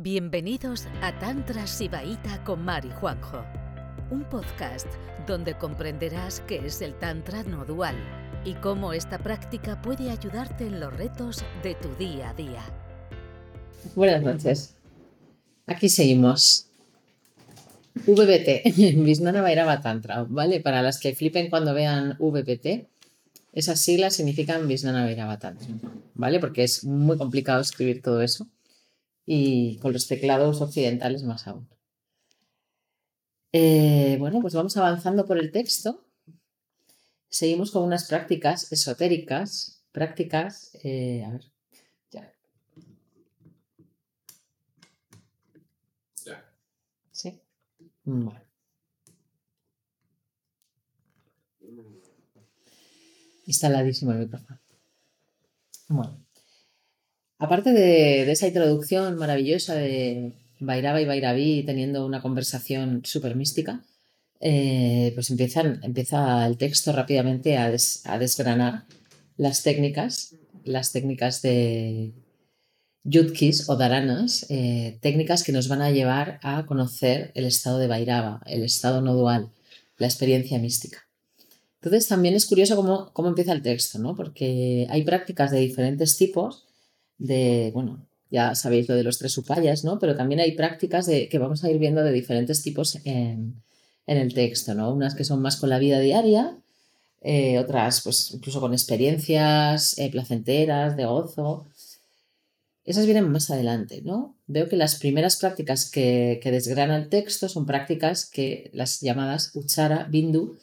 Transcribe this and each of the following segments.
Bienvenidos a Tantra Sibaíta con Mari Juanjo, un podcast donde comprenderás qué es el Tantra no dual y cómo esta práctica puede ayudarte en los retos de tu día a día. Buenas noches. Aquí seguimos. VBT, Visnana Vairava Tantra, ¿vale? Para las que flipen cuando vean VBT, esas siglas significan Visnana Vairava Tantra, ¿vale? Porque es muy complicado escribir todo eso y con los teclados occidentales más aún. Eh, bueno, pues vamos avanzando por el texto. Seguimos con unas prácticas esotéricas, prácticas, eh, a ver, ya. ¿Sí? Bueno. Instaladísimo el micrófono. Bueno. Aparte de, esa introducción maravillosa de Bairaba y Bairaví teniendo una conversación súper mística, eh, pues empiezan, empieza el texto rápidamente a, desgranar las técnicas, las técnicas de yudkis o daranas, eh, técnicas que nos van a llevar a conocer el estado de Bairaba, el estado no dual, la experiencia mística. Entonces también es curioso cómo, cómo empieza el texto, ¿no? porque hay prácticas de diferentes tipos de, bueno, ya sabéis lo de los tres upayas, ¿no? Pero también hay prácticas de, que vamos a ir viendo de diferentes tipos en, el texto, ¿no? Unas que son más con la vida diaria, eh, otras pues incluso con experiencias eh, placenteras, de gozo. Esas vienen más adelante, ¿no? Veo que las primeras prácticas que, que desgrana el texto son prácticas que las llamadas uchara, bindu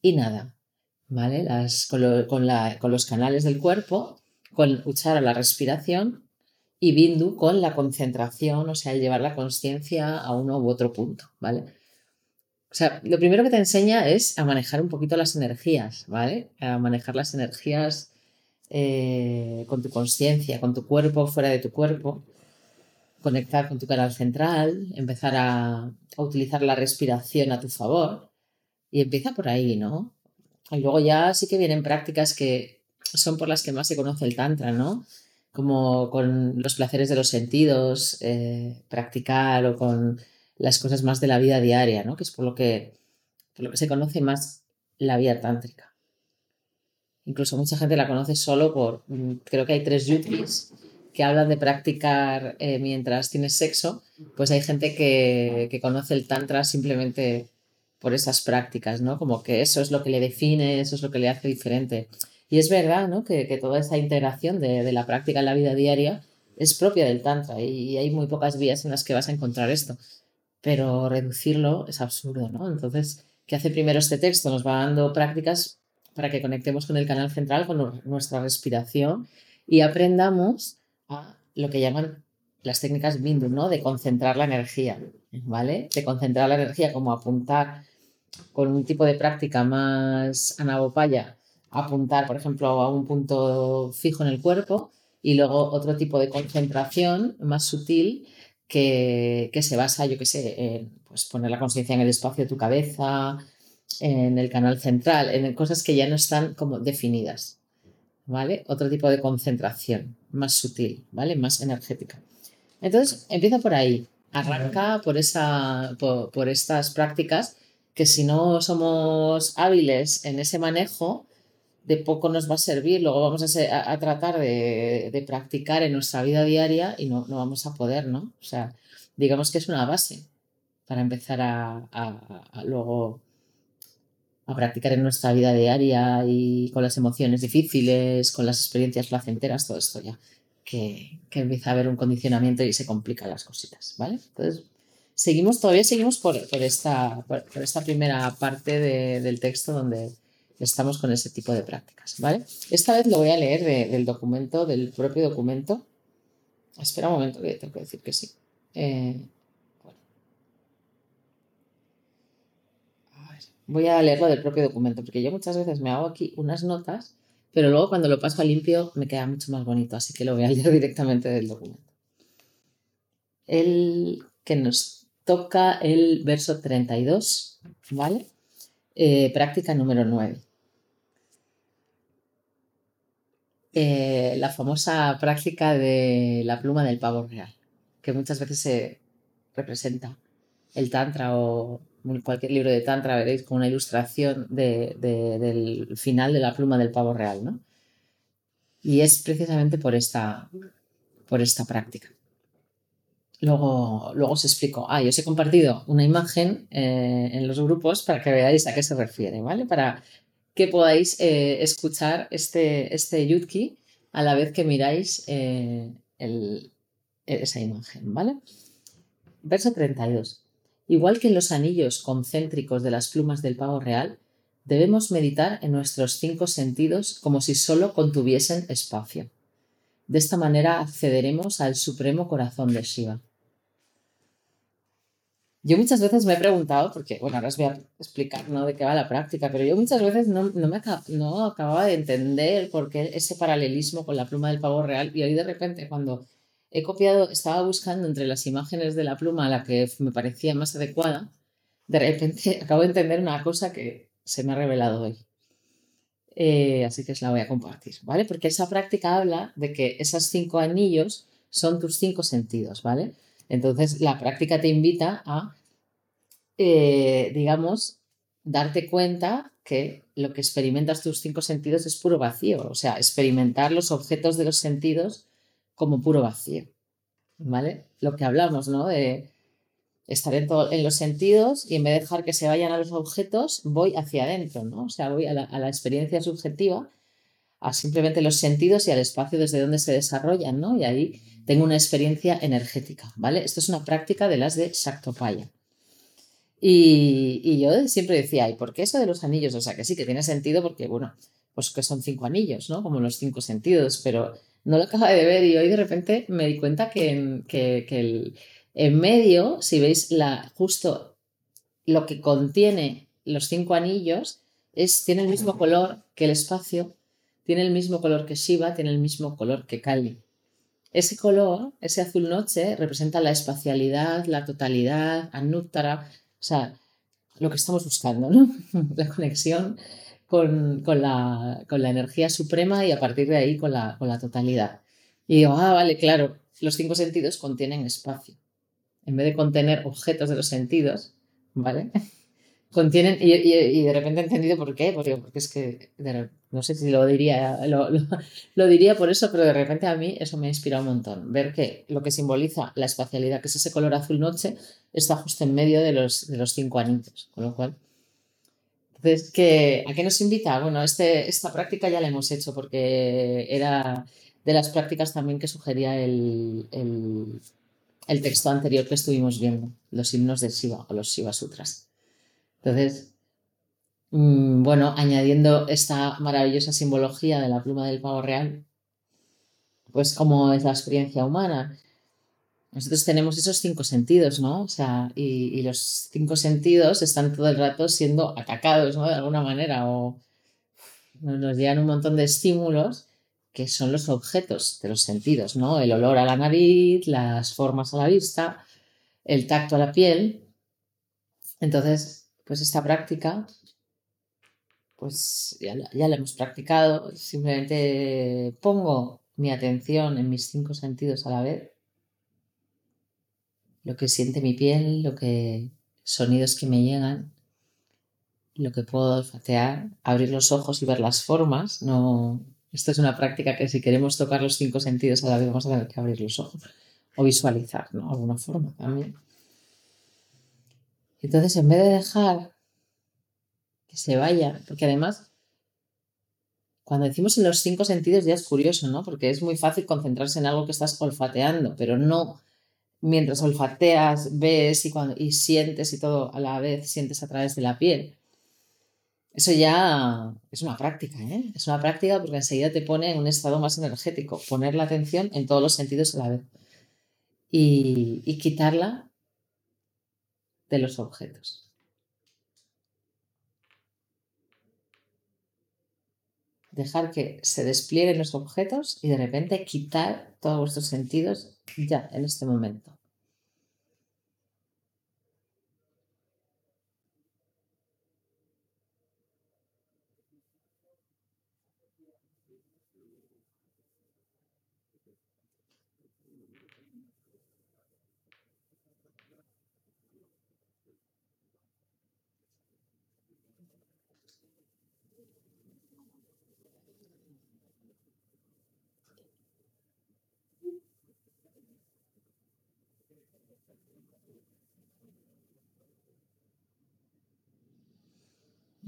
y nada, ¿vale? Las, con, con los canales del cuerpo con Uchara la respiración y Bindu con la concentración, o sea, el llevar la conciencia a uno u otro punto, ¿vale? O sea, lo primero que te enseña es a manejar un poquito las energías, ¿vale? A manejar las energías eh, con tu conciencia, con tu cuerpo, fuera de tu cuerpo, conectar con tu canal central, empezar a, a utilizar la respiración a tu favor y empieza por ahí, ¿no? Y luego ya sí que vienen prácticas que son por las que más se conoce el Tantra, ¿no? Como con los placeres de los sentidos, eh, practicar o con las cosas más de la vida diaria, ¿no? Que es por lo que, por lo que se conoce más la vida tántrica. Incluso mucha gente la conoce solo por, mm, creo que hay tres yutris que hablan de practicar eh, mientras tienes sexo, pues hay gente que, que conoce el tantra simplemente por esas prácticas, ¿no? Como que eso es lo que le define, eso es lo que le hace diferente. Y es verdad ¿no? que, toda esa integración de, la práctica en la vida diaria es propia del Tantra y hay muy pocas vías en las que vas a encontrar esto. Pero reducirlo es absurdo, ¿no? Entonces, ¿qué hace primero este texto? Nos va dando prácticas para que conectemos con el canal central, con nuestra respiración y aprendamos a lo que llaman las técnicas Bindu, ¿no? De concentrar la energía, ¿vale? De concentrar la energía como apuntar con un tipo de práctica más anabopaya apuntar, por ejemplo, a un punto fijo en el cuerpo y luego otro tipo de concentración más sutil que, se basa, yo qué sé, en pues, poner la conciencia en el espacio de tu cabeza, en el canal central, en cosas que ya no están como definidas, ¿vale? Otro tipo de concentración más sutil, ¿vale? Más energética. Entonces, empieza por ahí, arranca por, esa, por estas prácticas que si no somos hábiles en ese manejo, de poco nos va a servir, luego vamos a, tratar de, practicar en nuestra vida diaria y no, vamos a poder, ¿no? O sea, digamos que es una base para empezar a, luego a practicar en nuestra vida diaria y con las emociones difíciles, con las experiencias placenteras, todo esto ya, que, empieza a haber un condicionamiento y se complican las cositas, ¿vale? Entonces, seguimos, todavía seguimos por, esta, por, esta primera parte del texto donde estamos con ese tipo de prácticas, ¿vale? Esta vez lo voy a leer del documento, del propio documento. Espera un momento que tengo que decir que sí. Eh, voy a leerlo del propio documento, porque yo muchas veces me hago aquí unas notas, pero luego cuando lo paso a limpio me queda mucho más bonito, así que lo voy a leer directamente del documento. El que nos toca el verso 32, ¿vale? Eh, práctica número 9. Eh, la famosa práctica de la pluma del pavo real, que muchas veces se representa el Tantra o cualquier libro de Tantra, veréis con una ilustración del final de la pluma del pavo real, ¿no? Y es precisamente por esta, por esta práctica. Luego, luego os explico. Ah, yo os he compartido una imagen eh, en los grupos para que veáis a qué se refiere, ¿vale? Para que podáis eh, escuchar este, este yutki a la vez que miráis eh, esa imagen, ¿vale? Verso 32. Igual que en los anillos concéntricos de las plumas del pavo real, debemos meditar en nuestros cinco sentidos como si solo contuviesen espacio. De esta manera accederemos al supremo corazón de Shiva. Yo muchas veces me he preguntado, porque bueno, ahora os voy a explicar ¿no? de qué va la práctica, pero yo muchas veces no, no me no acababa de entender por qué ese paralelismo con la pluma del pavo real y hoy de repente cuando he copiado, estaba buscando entre las imágenes de la pluma la que me parecía más adecuada, de repente acabo de entender una cosa que se me ha revelado hoy. Eh, así que os la voy a compartir, ¿vale? Porque esa práctica habla de que esos cinco anillos son tus cinco sentidos, ¿vale? Entonces, la práctica te invita a, eh, digamos, darte cuenta que lo que experimentas tus cinco sentidos es puro vacío, o sea, experimentar los objetos de los sentidos como puro vacío, ¿vale? Lo que hablamos, ¿no? De estar en, en los sentidos y en vez de dejar que se vayan a los objetos, voy hacia adentro, ¿no? O sea, voy a la, a la experiencia subjetiva, a simplemente los sentidos y al espacio desde donde se desarrollan, ¿no? Y ahí tengo una experiencia energética, ¿vale? Esto es una práctica de las de Shaktopaya. Y, y, yo siempre decía, ¿y por qué eso de los anillos? O sea, que sí, que tiene sentido porque, bueno, pues que son cinco anillos, ¿no? Como los cinco sentidos, pero no lo acaba de ver y hoy de repente me di cuenta que, en, que, que el, en medio, si veis la, justo lo que contiene los cinco anillos, es, tiene el mismo color que el espacio, tiene el mismo color que Shiva, tiene el mismo color que Kali. Ese color, ese azul noche, representa la espacialidad, la totalidad, Anuttara, o sea, lo que estamos buscando, ¿no? la conexión con, la, energía suprema y a partir de ahí con la, con la totalidad. Y digo, ah, vale, claro, los cinco sentidos contienen espacio. En vez de contener objetos de los sentidos, ¿vale? Contienen, y, y, de repente he entendido por qué, porque, es que no sé si lo diría, lo, lo, diría por eso, pero de repente a mí eso me ha inspirado un montón. Ver que lo que simboliza la espacialidad, que es ese color azul noche, está justo en medio de los, de los cinco anillos, con lo cual. Entonces, ¿qué, ¿a qué nos invita? Bueno, este, esta práctica ya la hemos hecho porque era de las prácticas también que sugería el, el, el texto anterior que estuvimos viendo, los himnos de Shiva o los Shiva Sutras. Entonces, mm, bueno, añadiendo esta maravillosa simbología de la pluma del pavo real, pues como es la experiencia humana. Nosotros tenemos esos cinco sentidos, ¿no? O sea, y, los cinco sentidos están todo el rato siendo atacados, ¿no? De alguna manera, o nos llegan un montón de estímulos que son los objetos de los sentidos, ¿no? El olor a la nariz, las formas a la vista, el tacto a la piel. Entonces, pues esta práctica, pues ya, la hemos practicado, simplemente pongo mi atención en mis cinco sentidos a la vez, lo que siente mi piel, lo que sonidos que me llegan, lo que puedo olfatear, abrir los ojos y ver las formas. No, esto es una práctica que si queremos tocar los cinco sentidos a la vez vamos a tener que abrir los ojos o visualizar, ¿no? Alguna forma también. Entonces, en vez de dejar que se vaya, porque además, cuando decimos en los cinco sentidos ya es curioso, ¿no? Porque es muy fácil concentrarse en algo que estás olfateando, pero no mientras olfateas, ves y, cuando, y sientes y todo a la vez sientes a través de la piel. Eso ya es una práctica, ¿eh? Es una práctica porque enseguida te pone en un estado más energético, poner la atención en todos los sentidos a la vez y, y quitarla de los objetos. Dejar que se desplieguen los objetos y de repente quitar todos vuestros sentidos ya en este momento.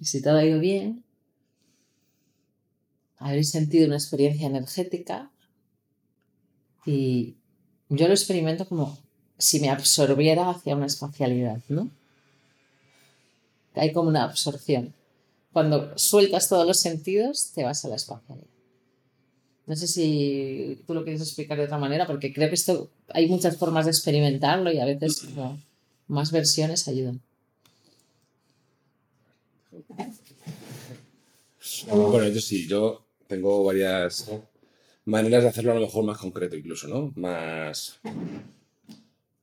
Y si todo ha ido bien, habréis sentido una experiencia energética y yo lo experimento como si me absorbiera hacia una espacialidad, ¿no? Hay como una absorción. Cuando sueltas todos los sentidos, te vas a la espacialidad. No sé si tú lo quieres explicar de otra manera, porque creo que esto hay muchas formas de experimentarlo y a veces más versiones ayudan. Bueno, yo sí, yo tengo varias maneras de hacerlo a lo mejor más concreto incluso, ¿no? Más...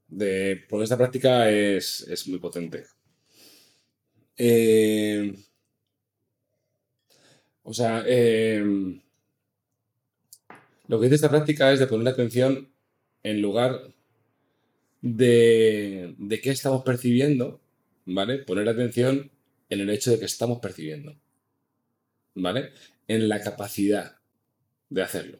De, porque esta práctica es, es muy potente. Eh, o sea, eh, lo que dice esta práctica es de poner atención en lugar de, de qué estamos percibiendo, ¿vale? Poner atención en el hecho de que estamos percibiendo, ¿vale? En la capacidad de hacerlo.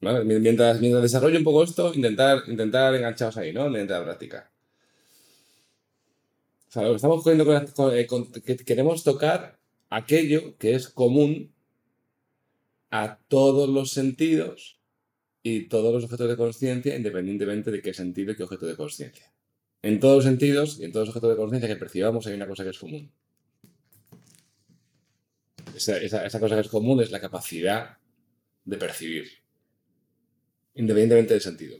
¿Vale? Mientras, mientras desarrollo un poco esto, intentar, intentar engancharos ahí, ¿no? Mientras la práctica. O sea, lo que estamos cogiendo con, eh, que queremos tocar aquello que es común a todos los sentidos y todos los objetos de conciencia, independientemente de qué sentido y qué objeto de conciencia. En todos los sentidos y en todos los objetos de conciencia que percibamos hay una cosa que es común. Esa, cosa que es común es la capacidad de percibir, independientemente del sentido.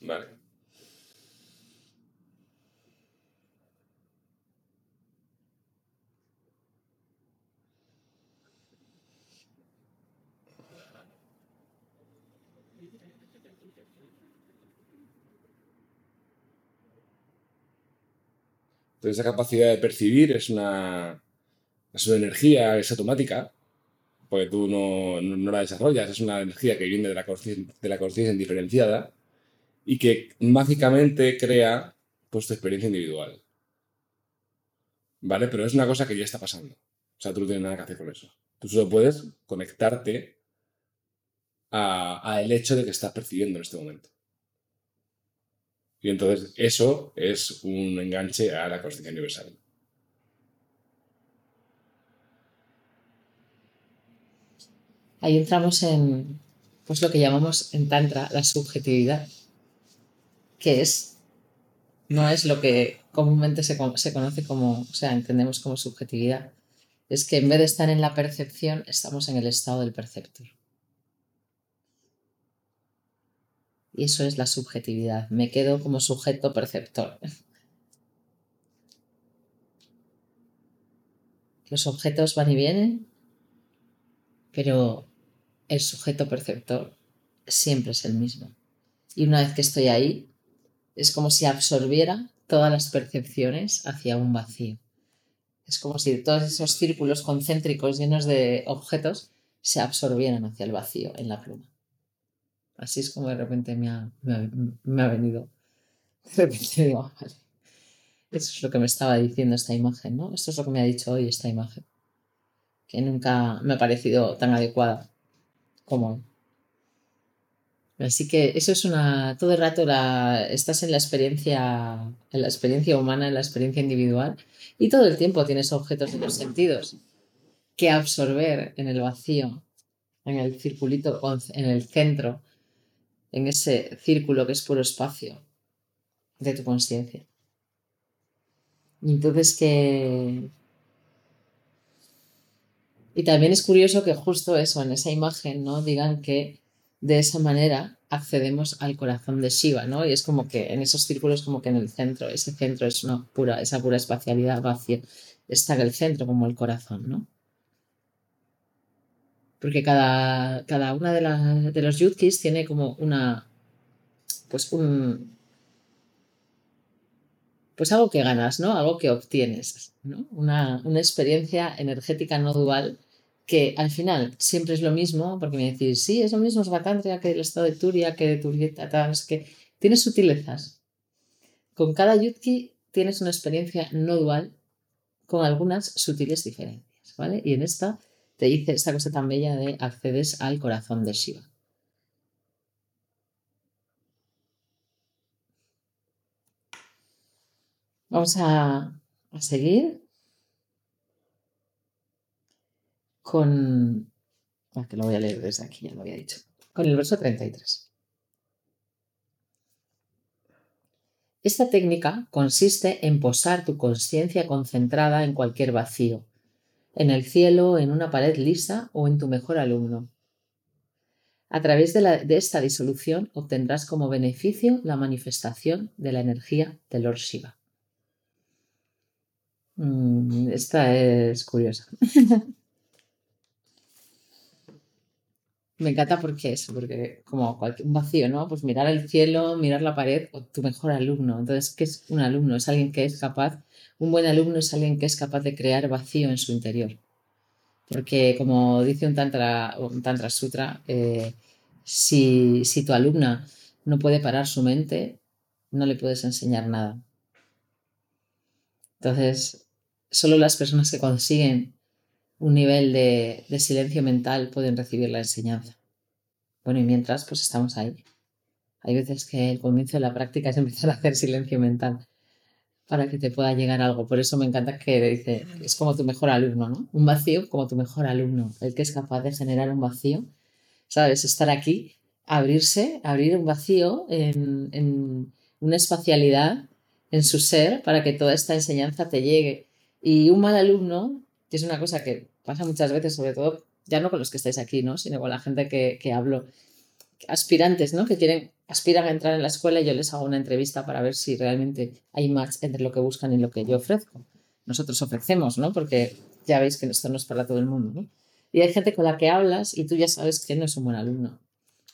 Vale. Entonces, esa capacidad de percibir es una, es una energía, es automática, porque tú no, no, la desarrollas, es una energía que viene de la conciencia indiferenciada y que mágicamente crea pues, tu experiencia individual. ¿Vale? Pero es una cosa que ya está pasando. O sea, tú no tienes nada que hacer con eso. Tú solo puedes conectarte al hecho de que estás percibiendo en este momento. Y entonces eso es un enganche a la conciencia universal. Ahí entramos en pues lo que llamamos en Tantra la subjetividad, que es, no es lo que comúnmente se, se conoce como, o sea, entendemos como subjetividad, es que en vez de estar en la percepción, estamos en el estado del perceptor. Y eso es la subjetividad. Me quedo como sujeto perceptor. Los objetos van y vienen, pero el sujeto perceptor siempre es el mismo. Y una vez que estoy ahí, es como si absorbiera todas las percepciones hacia un vacío. Es como si todos esos círculos concéntricos llenos de objetos se absorbieran hacia el vacío en la pluma. Así es como de repente me ha, me ha, venido. De repente digo, ah, vale. Eso es lo que me estaba diciendo esta imagen, ¿no? Esto es lo que me ha dicho hoy esta imagen. Que nunca me ha parecido tan adecuada como Así que eso es una. Todo el rato la, estás en la experiencia, en la experiencia humana, en la experiencia individual, y todo el tiempo tienes objetos de los sentidos que absorber en el vacío, en el circulito, en el centro en ese círculo que es puro espacio de tu conciencia. Y entonces que... Y también es curioso que justo eso, en esa imagen, ¿no? Digan que de esa manera accedemos al corazón de Shiva, ¿no? Y es como que en esos círculos, como que en el centro, ese centro es una pura, esa pura espacialidad vacía, está en el centro como el corazón, ¿no? Porque cada, cada una de, de los yudkis tiene como una, pues un, pues algo que ganas, ¿no? Algo que obtienes, ¿no? Una, experiencia energética no dual que al final siempre es lo mismo, porque me decís, sí, es lo mismo es que el estado de Turia, que de Turieta, tal, es que tiene sutilezas. Con cada yudki tienes una experiencia no dual con algunas sutiles diferencias, ¿vale? Y en esta te dice esta cosa tan bella de accedes al corazón de Shiva. Vamos a, a seguir con... Ah, que lo voy a leer desde aquí, ya lo había dicho. Con el verso 33. Esta técnica consiste en posar tu conciencia concentrada en cualquier vacío, en el cielo, en una pared lisa o en tu mejor alumno. A través de, esta disolución obtendrás como beneficio la manifestación de la energía de Lord Shiva. Mm, esta es curiosa. Me encanta porque eso, porque como cualquier un vacío, ¿no? Pues mirar el cielo, mirar la pared o tu mejor alumno. Entonces, ¿qué es un alumno? Es alguien que es capaz, un buen alumno es alguien que es capaz de crear vacío en su interior. Porque como dice un Tantra, un tantra Sutra, eh, si, si tu alumna no puede parar su mente, no le puedes enseñar nada. Entonces, solo las personas que consiguen un nivel de, de silencio mental pueden recibir la enseñanza. Bueno, y mientras, pues estamos ahí. Hay veces que el comienzo de la práctica es empezar a hacer silencio mental para que te pueda llegar algo. Por eso me encanta que dice, es como tu mejor alumno, ¿no? Un vacío como tu mejor alumno, el que es capaz de generar un vacío, ¿sabes? Estar aquí, abrirse, abrir un vacío en, en una espacialidad en su ser para que toda esta enseñanza te llegue. Y un mal alumno, que es una cosa que pasa muchas veces, sobre todo, ya no con los que estáis aquí, ¿no? Sino con la gente que, que hablo, aspirantes, ¿no? Que quieren, aspiran a entrar en la escuela y yo les hago una entrevista para ver si realmente hay match entre lo que buscan y lo que yo ofrezco. Nosotros ofrecemos, ¿no? Porque ya veis que esto no es para todo el mundo, ¿no? Y hay gente con la que hablas y tú ya sabes que no es un buen alumno.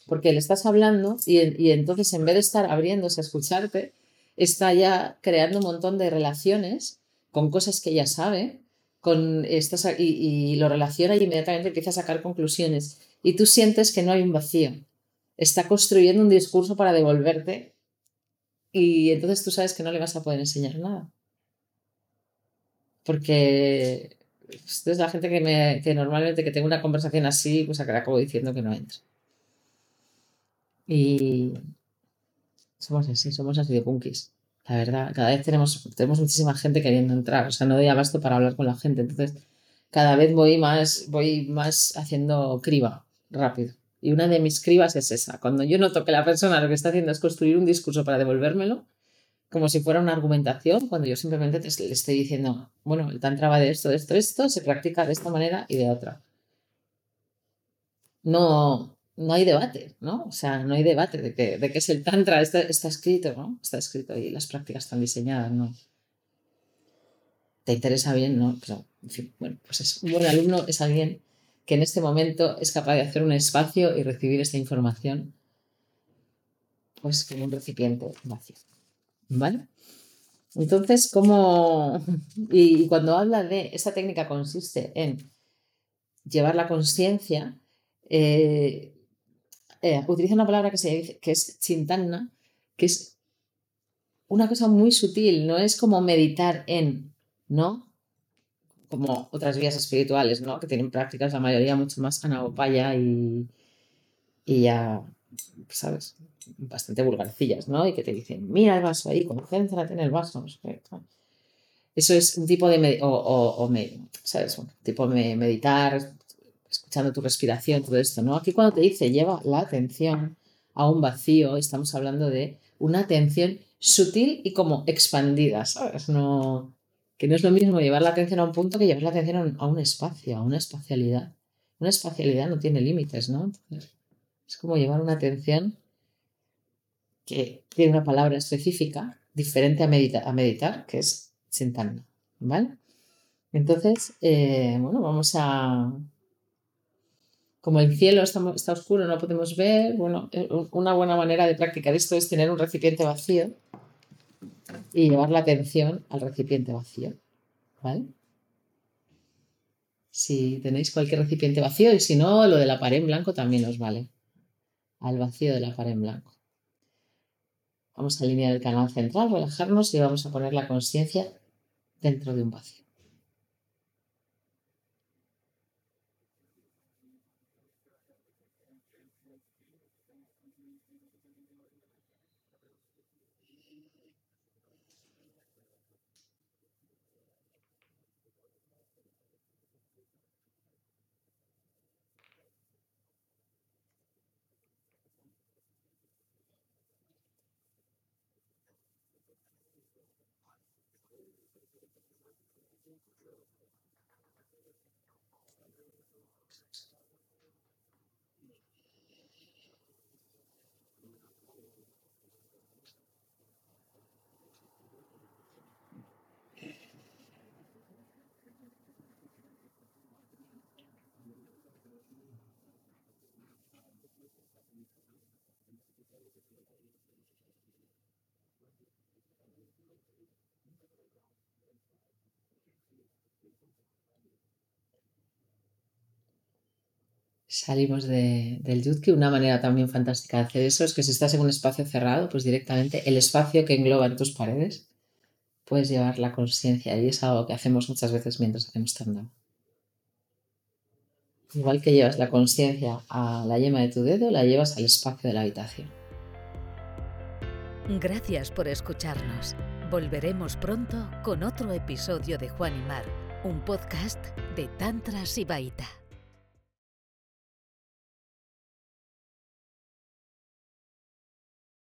Porque le estás hablando y, y entonces en vez de estar abriéndose a escucharte, está ya creando un montón de relaciones con cosas que ya sabe, con estas, y, y lo relaciona y inmediatamente empieza a sacar conclusiones. Y tú sientes que no hay un vacío. Está construyendo un discurso para devolverte y entonces tú sabes que no le vas a poder enseñar nada. Porque esto es la gente que, me, que normalmente que tengo una conversación así, pues acabo diciendo que no entra. Y somos así, somos así de punkis. La verdad, cada vez tenemos, tenemos muchísima gente queriendo entrar. O sea, no doy abasto para hablar con la gente. Entonces, cada vez voy más, voy más haciendo criba rápido. Y una de mis cribas es esa. Cuando yo noto que la persona lo que está haciendo es construir un discurso para devolvérmelo, como si fuera una argumentación, cuando yo simplemente te, le estoy diciendo, bueno, el tantra va de esto, de esto, de esto, se practica de esta manera y de otra. No, no hay debate, ¿no? O sea, no hay debate de que, de que es el tantra, está, está escrito, ¿no? Está escrito y las prácticas están diseñadas, ¿no? Te interesa bien, ¿no? En fin, bueno, pues es, un buen alumno es alguien que en este momento es capaz de hacer un espacio y recibir esta información, pues como un recipiente vacío. ¿Vale? Entonces, ¿cómo...? Y, cuando habla de... Esta técnica consiste en llevar la conciencia, eh, eh, utiliza una palabra que, se dice, que es chintanna, que es una cosa muy sutil, no es como meditar en, ¿no? Como otras vías espirituales, ¿no? Que tienen prácticas, la mayoría mucho más anagopaya y, y ya, ¿sabes? Bastante vulgarcillas, ¿no? Y que te dicen, mira el vaso ahí, concéntrate en el vaso. Eso es un tipo de, med- o, o, o me- ¿sabes? Un tipo de meditar, escuchando tu respiración, todo esto, ¿no? Aquí cuando te dice lleva la atención a un vacío, estamos hablando de una atención sutil y como expandida, ¿sabes? No, que no es lo mismo llevar la atención a un punto que llevar la atención a un, espacio, a una espacialidad. Una espacialidad no tiene límites, ¿no? Es como llevar una atención que tiene una palabra específica diferente a, a meditar, que es sentando, ¿vale? Entonces, eh, bueno, vamos a, como el cielo está, está oscuro, no podemos ver, bueno, eh, una buena manera de practicar esto es tener un recipiente vacío y llevar la atención al recipiente vacío, ¿vale? Si tenéis cualquier recipiente vacío y si no, lo de la pared en blanco también os vale, al vacío de la pared en blanco. Vamos a alinear el canal central, relajarnos y vamos a poner la conciencia dentro de un vacío. Thank you. Salimos del yutki. Una manera también fantástica de hacer eso es que si estás en un espacio cerrado, pues directamente el espacio que engloba en tus paredes, puedes llevar la conciencia y es algo que hacemos muchas veces mientras hacemos stand Igual que llevas la conciencia a la yema de tu dedo, la llevas al espacio de la habitación. Gracias por escucharnos. Volveremos pronto con otro episodio de Juan y Mar, un podcast de Tantra Sibaita.